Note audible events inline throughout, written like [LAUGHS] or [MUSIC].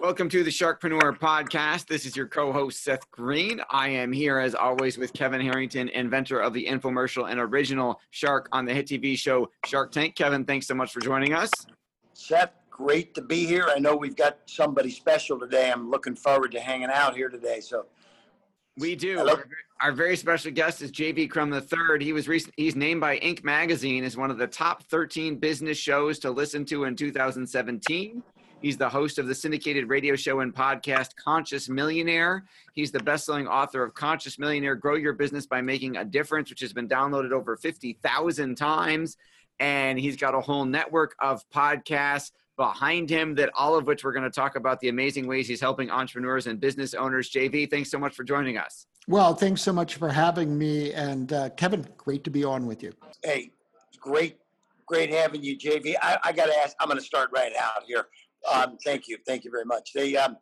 Welcome to the Sharkpreneur Podcast. This is your co host, Seth Greene. I am here, as always, with Kevin Harrington, inventor of the infomercial and original shark on the hit TV show Shark Tank. Kevin, thanks so much for joining us. Seth, great to be here. I know we've got somebody special today. I'm looking forward to hanging out here today. So, we do. Our, our, very special guest is JV Crum III. He was recent, he's named by Inc. magazine as one of the top 13 business shows to listen to in 2017. He's the host of the syndicated radio show and podcast Conscious Millionaire. He's the best-selling author of Conscious Millionaire: Grow Your Business by Making a Difference, which has been downloaded over 50,000 times. And he's got a whole network of podcasts behind him that all of which we're going to talk about the amazing ways he's helping entrepreneurs and business owners. JV, thanks so much for joining us. Well, thanks so much for having me. And uh, Kevin, great to be on with you. Hey, great, great having you, JV. I, I got to ask, I'm going to start right out here. Um, thank you, thank you very much. They um,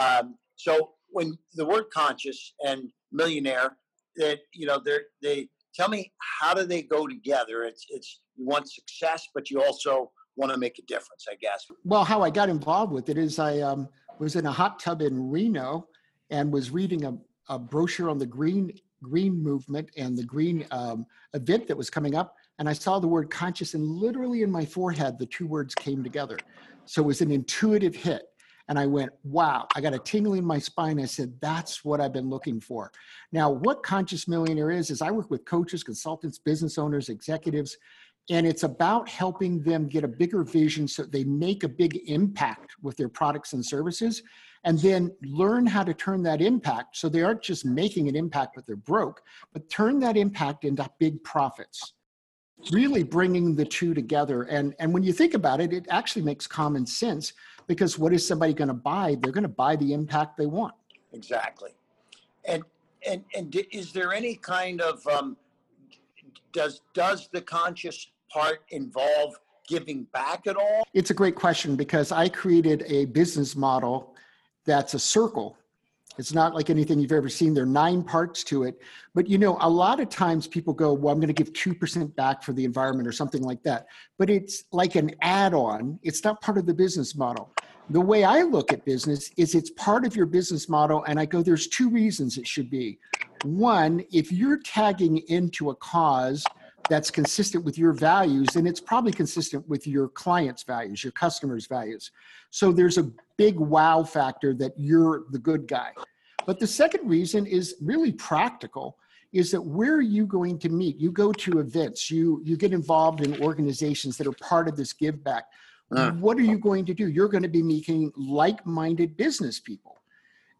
um, so when the word conscious and millionaire, that you know, they they tell me how do they go together? It's it's you want success, but you also want to make a difference, I guess. Well, how I got involved with it is I um, was in a hot tub in Reno and was reading a, a brochure on the green green movement and the green um, event that was coming up and i saw the word conscious and literally in my forehead the two words came together so it was an intuitive hit. And I went, wow, I got a tingling in my spine. I said, that's what I've been looking for. Now, what Conscious Millionaire is, is I work with coaches, consultants, business owners, executives, and it's about helping them get a bigger vision so they make a big impact with their products and services and then learn how to turn that impact so they aren't just making an impact but they're broke but turn that impact into big profits really bringing the two together. And, and when you think about it, it actually makes common sense because what is somebody going to buy? They're going to buy the impact they want. Exactly. And, and, and is there any kind of, um, does, does the conscious part involve giving back at all? It's a great question because I created a business model that's a circle it's not like anything you've ever seen. There are nine parts to it. But you know, a lot of times people go, well, I'm going to give 2% back for the environment or something like that. But it's like an add on, it's not part of the business model. The way I look at business is it's part of your business model. And I go, there's two reasons it should be. One, if you're tagging into a cause that's consistent with your values, and it's probably consistent with your client's values, your customers' values. So there's a big wow factor that you're the good guy. But the second reason is really practical is that where are you going to meet? You go to events, you you get involved in organizations that are part of this give back. Uh. What are you going to do? You're going to be meeting like-minded business people.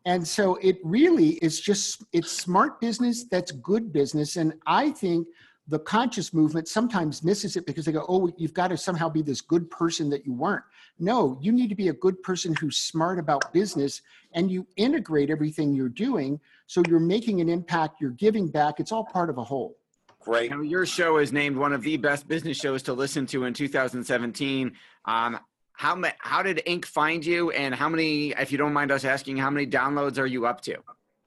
And so it really is just it's smart business that's good business and I think the conscious movement sometimes misses it because they go, oh, you've got to somehow be this good person that you weren't. No, you need to be a good person who's smart about business and you integrate everything you're doing. So you're making an impact, you're giving back. It's all part of a whole. Great. Now, your show is named one of the best business shows to listen to in 2017. Um, how, how did Inc. find you and how many, if you don't mind us asking, how many downloads are you up to?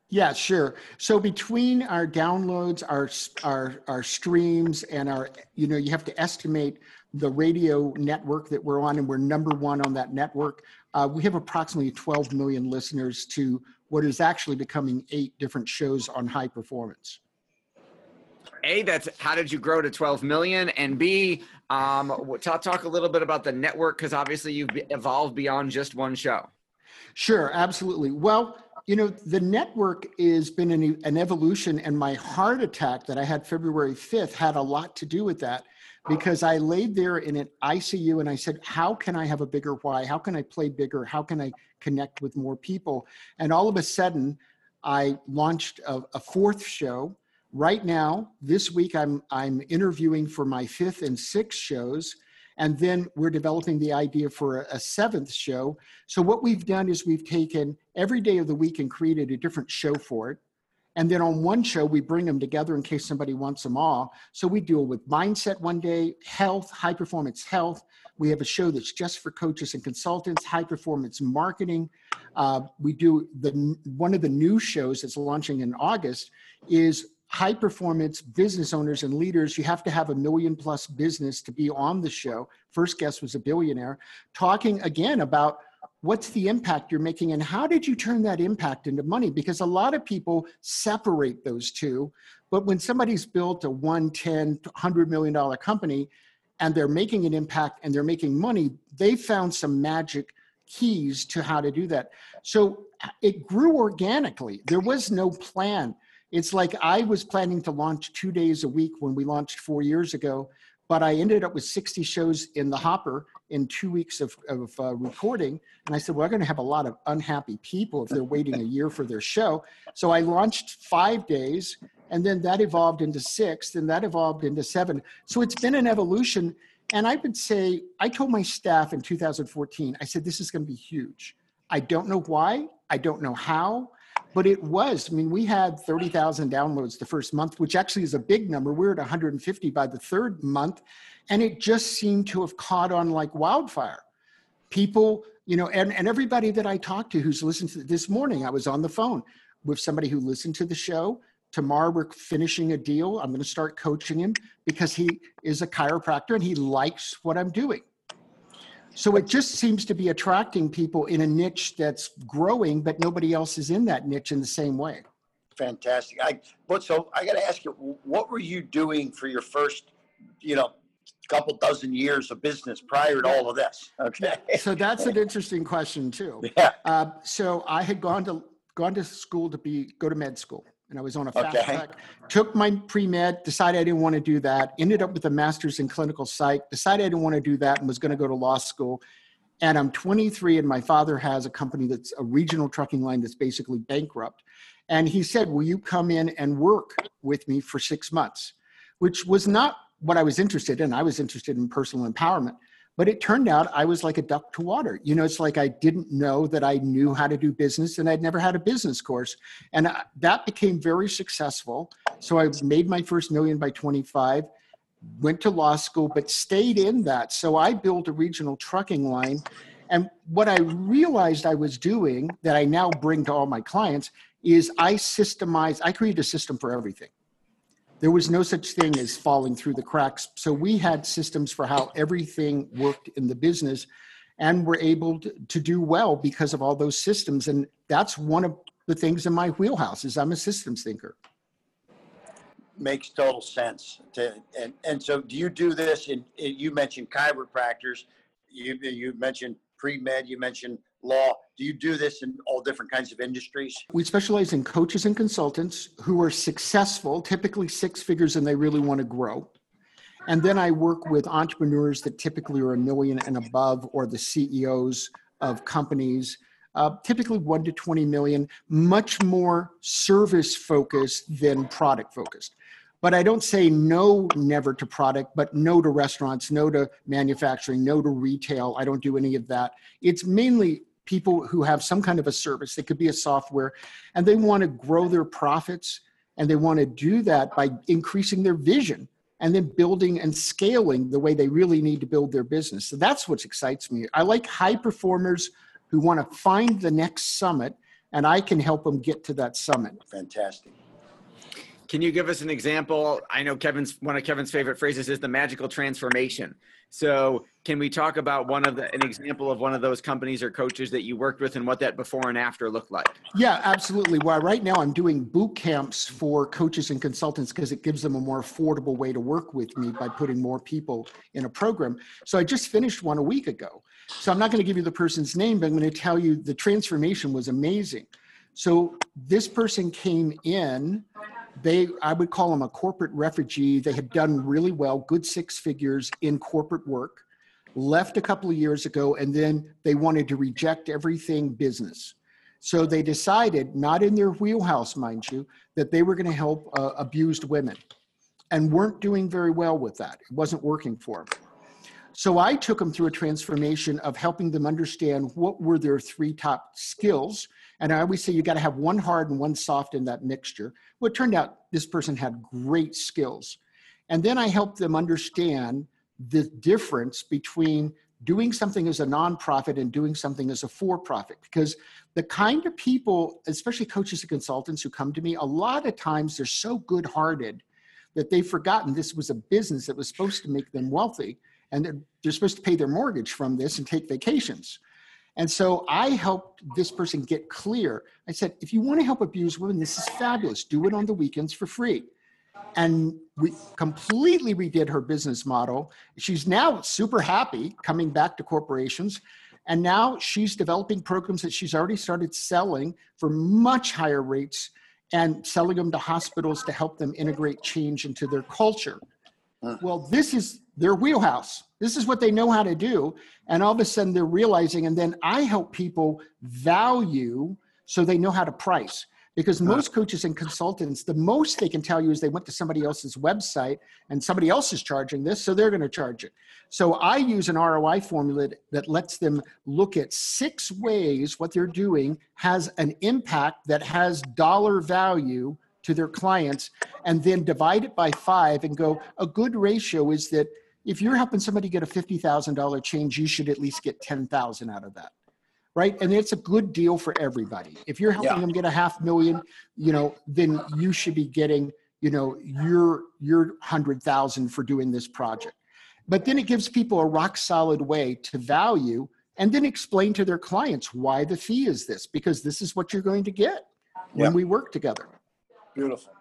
Yeah, sure. So between our downloads, our our our streams, and our you know you have to estimate the radio network that we're on, and we're number one on that network. Uh, we have approximately 12 million listeners to what is actually becoming eight different shows on high performance. A, that's how did you grow to 12 million? And B, um, talk, talk a little bit about the network because obviously you've evolved beyond just one show. Sure, absolutely. Well, you know, the network has been an, an evolution, and my heart attack that I had February 5th had a lot to do with that because I laid there in an ICU and I said, How can I have a bigger why? How can I play bigger? How can I connect with more people? And all of a sudden, I launched a, a fourth show. Right now, this week, I'm, I'm interviewing for my fifth and sixth shows. And then we're developing the idea for a, a seventh show. So, what we've done is we've taken every day of the week and created a different show for it. And then on one show, we bring them together in case somebody wants them all. So we deal with mindset one day, health, high performance health. We have a show that's just for coaches and consultants, high performance marketing. Uh, we do the one of the new shows that's launching in August is high performance business owners and leaders. You have to have a million plus business to be on the show. First guest was a billionaire, talking again about what's the impact you're making and how did you turn that impact into money because a lot of people separate those two but when somebody's built a 110 100 million dollar company and they're making an impact and they're making money they found some magic keys to how to do that so it grew organically there was no plan it's like i was planning to launch two days a week when we launched four years ago but I ended up with 60 shows in the hopper in two weeks of, of uh, recording. And I said, well, we're going to have a lot of unhappy people if they're waiting a [LAUGHS] year for their show. So I launched five days, and then that evolved into six, and that evolved into seven. So it's been an evolution. And I would say, I told my staff in 2014, I said, this is going to be huge. I don't know why, I don't know how, but it was. I mean, we had 30,000 downloads the first month, which actually is a big number. We we're at 150 by the third month, and it just seemed to have caught on like wildfire. People, you know, and, and everybody that I talked to who's listened to this morning, I was on the phone with somebody who listened to the show. Tomorrow we're finishing a deal. I'm going to start coaching him because he is a chiropractor and he likes what I'm doing. So it just seems to be attracting people in a niche that's growing, but nobody else is in that niche in the same way. Fantastic. I but so I got to ask you, what were you doing for your first, you know, couple dozen years of business prior to all of this? Okay. So that's an interesting question too. [LAUGHS] Yeah. Uh, so I had gone to gone to school to be go to med school and I was on a fast okay. track. Took my pre med, decided I didn't want to do that. Ended up with a master's in clinical psych. Decided I didn't want to do that and was going to go to law school. And I'm 23, and my father has a company that's a regional trucking line that's basically bankrupt. And he said, "Will you come in and work with me for six months?" Which was not what I was interested in. I was interested in personal empowerment. But it turned out I was like a duck to water. You know, it's like I didn't know that I knew how to do business and I'd never had a business course. And that became very successful. So I made my first million by 25, went to law school, but stayed in that. So I built a regional trucking line. And what I realized I was doing that I now bring to all my clients is I systemize, I create a system for everything there was no such thing as falling through the cracks. So we had systems for how everything worked in the business and were able to, do well because of all those systems. And that's one of the things in my wheelhouse is I'm a systems thinker. Makes total sense. To, and, and so do you do this in you mentioned chiropractors, you, you mentioned pre-med, you mentioned law. Do you do this in all different kinds of industries? We specialize in coaches and consultants who are successful, typically six figures, and they really want to grow. And then I work with entrepreneurs that typically are a million and above, or the CEOs of companies, uh, typically one to 20 million, much more service focused than product focused. But I don't say no never to product, but no to restaurants, no to manufacturing, no to retail. I don't do any of that. It's mainly people who have some kind of a service. It could be a software, and they want to grow their profits, and they want to do that by increasing their vision and then building and scaling the way they really need to build their business. So that's what excites me. I like high performers who want to find the next summit. and I can help them get to that summit. Fantastic. Can you give us an example? I know Kevin's one of Kevin's favorite phrases is the magical transformation. So, can we talk about one of the an example of one of those companies or coaches that you worked with and what that before and after looked like? Yeah, absolutely. Well, right now I'm doing boot camps for coaches and consultants because it gives them a more affordable way to work with me by putting more people in a program. So I just finished one a week ago. So I'm not going to give you the person's name, but I'm going to tell you the transformation was amazing. So this person came in they i would call them a corporate refugee. They had done really well good six figures in corporate work left a couple of years ago and then they wanted to reject everything business. So they decided not in their wheelhouse mind you that they were going to help uh, abused women and weren't doing very well with that. It wasn't working for them so i took them through a transformation of helping them understand what were their three top skills and I always say you got to have one hard and one soft in that mixture. Well, it turned out this person had great skills. And then I helped them understand the difference between doing something as a nonprofit and doing something as a for profit. Because the kind of people, especially coaches and consultants who come to me, a lot of times they're so good hearted that they've forgotten this was a business that was supposed to make them wealthy and they're, they're supposed to pay their mortgage from this and take vacations. And so I helped this person get clear. I said, if you want to help abused women, this is fabulous. Do it on the weekends for free. And we completely redid her business model. She's now super happy coming back to corporations. And now she's developing programs that she's already started selling for much higher rates and selling them to hospitals to help them integrate change into their culture. Uh-huh. Well, this is their wheelhouse. This is what they know how to do. And all of a sudden they're realizing, and then I help people value so they know how to price. Because uh-huh. most coaches and consultants, the most they can tell you is they went to somebody else's website and somebody else is charging this, so they're going to charge it. So I use an ROI formula that lets them look at six ways what they're doing has an impact that has dollar value to their clients, and then divide it by five and go, a good ratio is that if you're helping somebody get a $50,000 change, you should at least get 10,000 out of that. Right. And it's a good deal for everybody. If you're helping yeah. them get a half million, you know, then you should be getting, you know, your, your hundred thousand for doing this project. But then it gives people a rock solid way to value and then explain to their clients why the fee is this, because this is what you're going to get when yeah. we work together. Beautiful.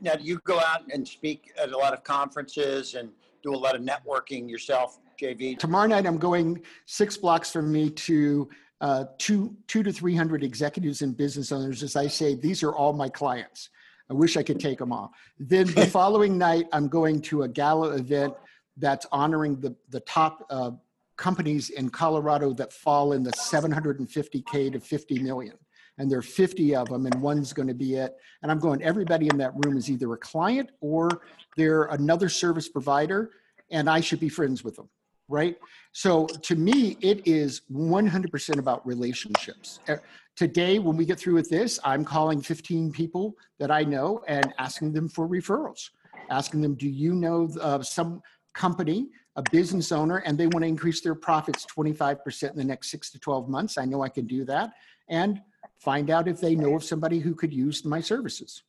Now, do you go out and speak at a lot of conferences and do a lot of networking yourself, JV? Tomorrow night, I'm going six blocks from me to uh, two, two to 300 executives and business owners. As I say, these are all my clients. I wish I could take them all. Then the [LAUGHS] following night, I'm going to a gala event that's honoring the, the top uh, companies in Colorado that fall in the 750K to 50 million. And there are 50 of them, and one's going to be it. And I'm going, everybody in that room is either a client or they're another service provider, and I should be friends with them, right? So to me, it is 100% about relationships. Today, when we get through with this, I'm calling 15 people that I know and asking them for referrals, asking them, do you know uh, some company, a business owner, and they want to increase their profits 25% in the next six to 12 months? I know I can do that. And find out if they know of somebody who could use my services.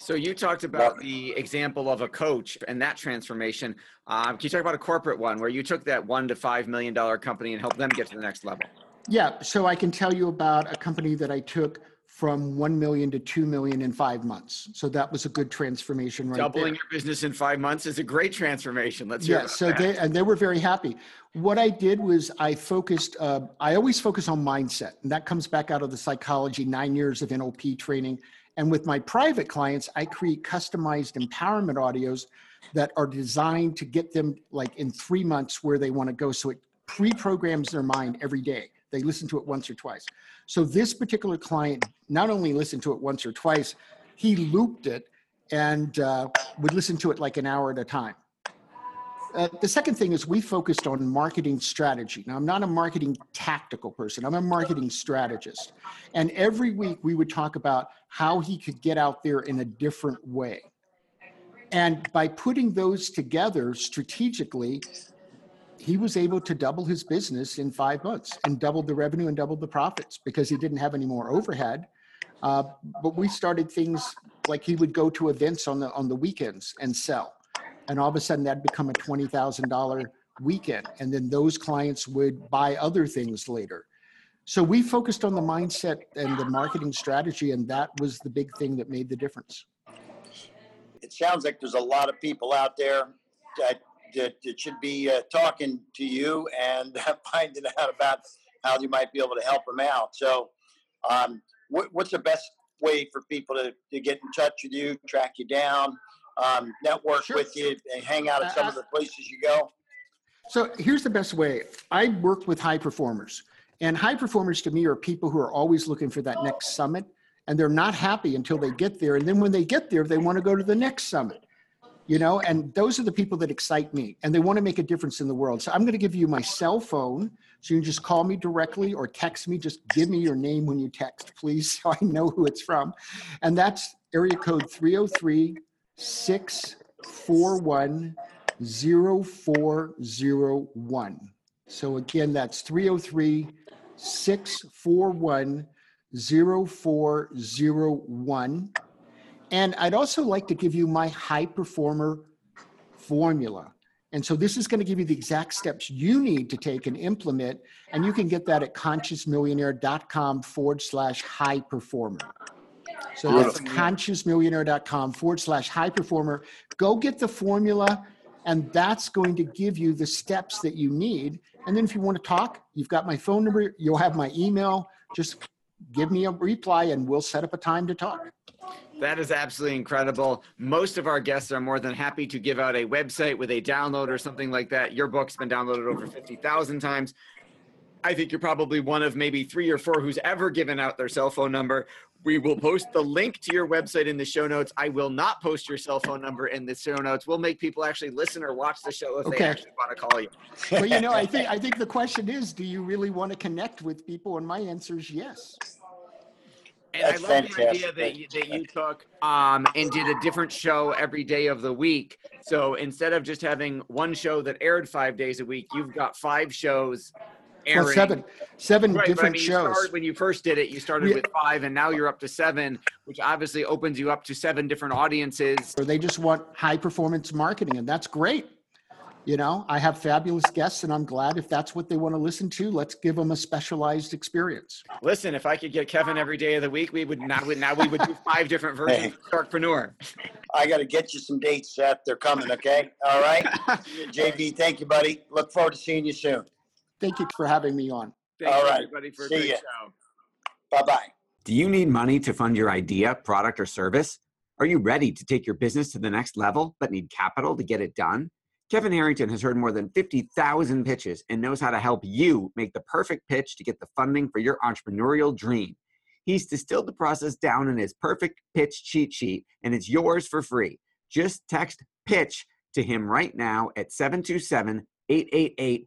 So you talked about the example of a coach and that transformation. Um, can you talk about a corporate one where you took that one to five million dollar company and helped them get to the next level? Yeah, so I can tell you about a company that I took from 1 million to 2 million in five months. So that was a good transformation right Doubling there. your business in five months is a great transformation. Let's hear Yeah, so that. they, and they were very happy. What I did was I focused, uh, I always focus on mindset. And that comes back out of the psychology, nine years of NLP training. And with my private clients, I create customized empowerment audios that are designed to get them like in three months where they want to go. So it pre-programs their mind every day. They listen to it once or twice. So this particular client not only listened to it once or twice, he looped it and uh, would listen to it like an hour at a time. Uh, the second thing is we focused on marketing strategy. Now, I'm not a marketing tactical person, I'm a marketing strategist. And every week we would talk about how he could get out there in a different way. And by putting those together strategically, he was able to double his business in five months and doubled the revenue and doubled the profits because he didn't have any more overhead. Uh, but we started things like he would go to events on the on the weekends and sell, and all of a sudden that'd become a twenty thousand dollar weekend, and then those clients would buy other things later. So we focused on the mindset and the marketing strategy, and that was the big thing that made the difference. It sounds like there's a lot of people out there that that, that should be uh, talking to you and [LAUGHS] finding out about how you might be able to help them out. So, um, what, what's the best way for people to, to get in touch with you, track you down, um, network sure. with you, and hang out at some uh, of the places you go? So here's the best way. I work with high performers, and high performers to me are people who are always looking for that next summit, and they're not happy until they get there. And then when they get there, they want to go to the next summit you know and those are the people that excite me and they want to make a difference in the world. So i'm going to give you my cell phone so you can just call me directly or text me just give me your name when you text please [LAUGHS] so i know who it's from. And that's area code 303 641 0401 so again that's 303 641 0401 and I'd also like to give you my high performer formula. And so this is going to give you the exact steps you need to take and implement. And you can get that at consciousmillionaire.com forward slash high performer. So that's consciousmillionaire.com forward slash high performer. Go get the formula, and that's going to give you the steps that you need. And then if you want to talk, you've got my phone number, you'll have my email. Just give me a reply, and we'll set up a time to talk. That is absolutely incredible. Most of our guests are more than happy to give out a website with a download or something like that. Your book's been downloaded over 50,000 times. I think you're probably one of maybe three or four who's ever given out their cell phone number. We will post the link to your website in the show notes. I will not post your cell phone number in the show notes. We'll make people actually listen or watch the show if okay. they actually want to call you. well, you know, I think I think the question is, do you really want to connect with people? And my answer is yes. And That's I love fantastic. the idea that you, that you took um, and did a different show every day of the week. So instead of just having one show that aired five days a week, you've got five shows airing. Well, seven, seven right, different I mean, shows. Started, when you first did it, you started with five, and now you're up to seven, which obviously opens you up to seven different audiences. Or they just want high performance marketing, and that's great you know i have fabulous guests and i'm glad if that's what they want to listen to let's give them a specialized experience listen if i could get kevin every day of the week we would now, now we would do [LAUGHS] five different versions hey. of Sharkpreneur. i got to get you some dates seth they're coming okay all right [LAUGHS] jv thank you buddy look forward to seeing you soon thank you for having me on. Thank all right. everybody for See a great bye-bye. Do you need money to fund your idea product or service? Are you ready to take your business to the next level but need capital to get it done? Kevin Harrington has heard more than 50,000 pitches and knows how to help you make the perfect pitch to get the funding for your entrepreneurial dream. He's distilled the process down in his perfect pitch cheat sheet, and it's yours for free. Just text pitch to him right now at 727 888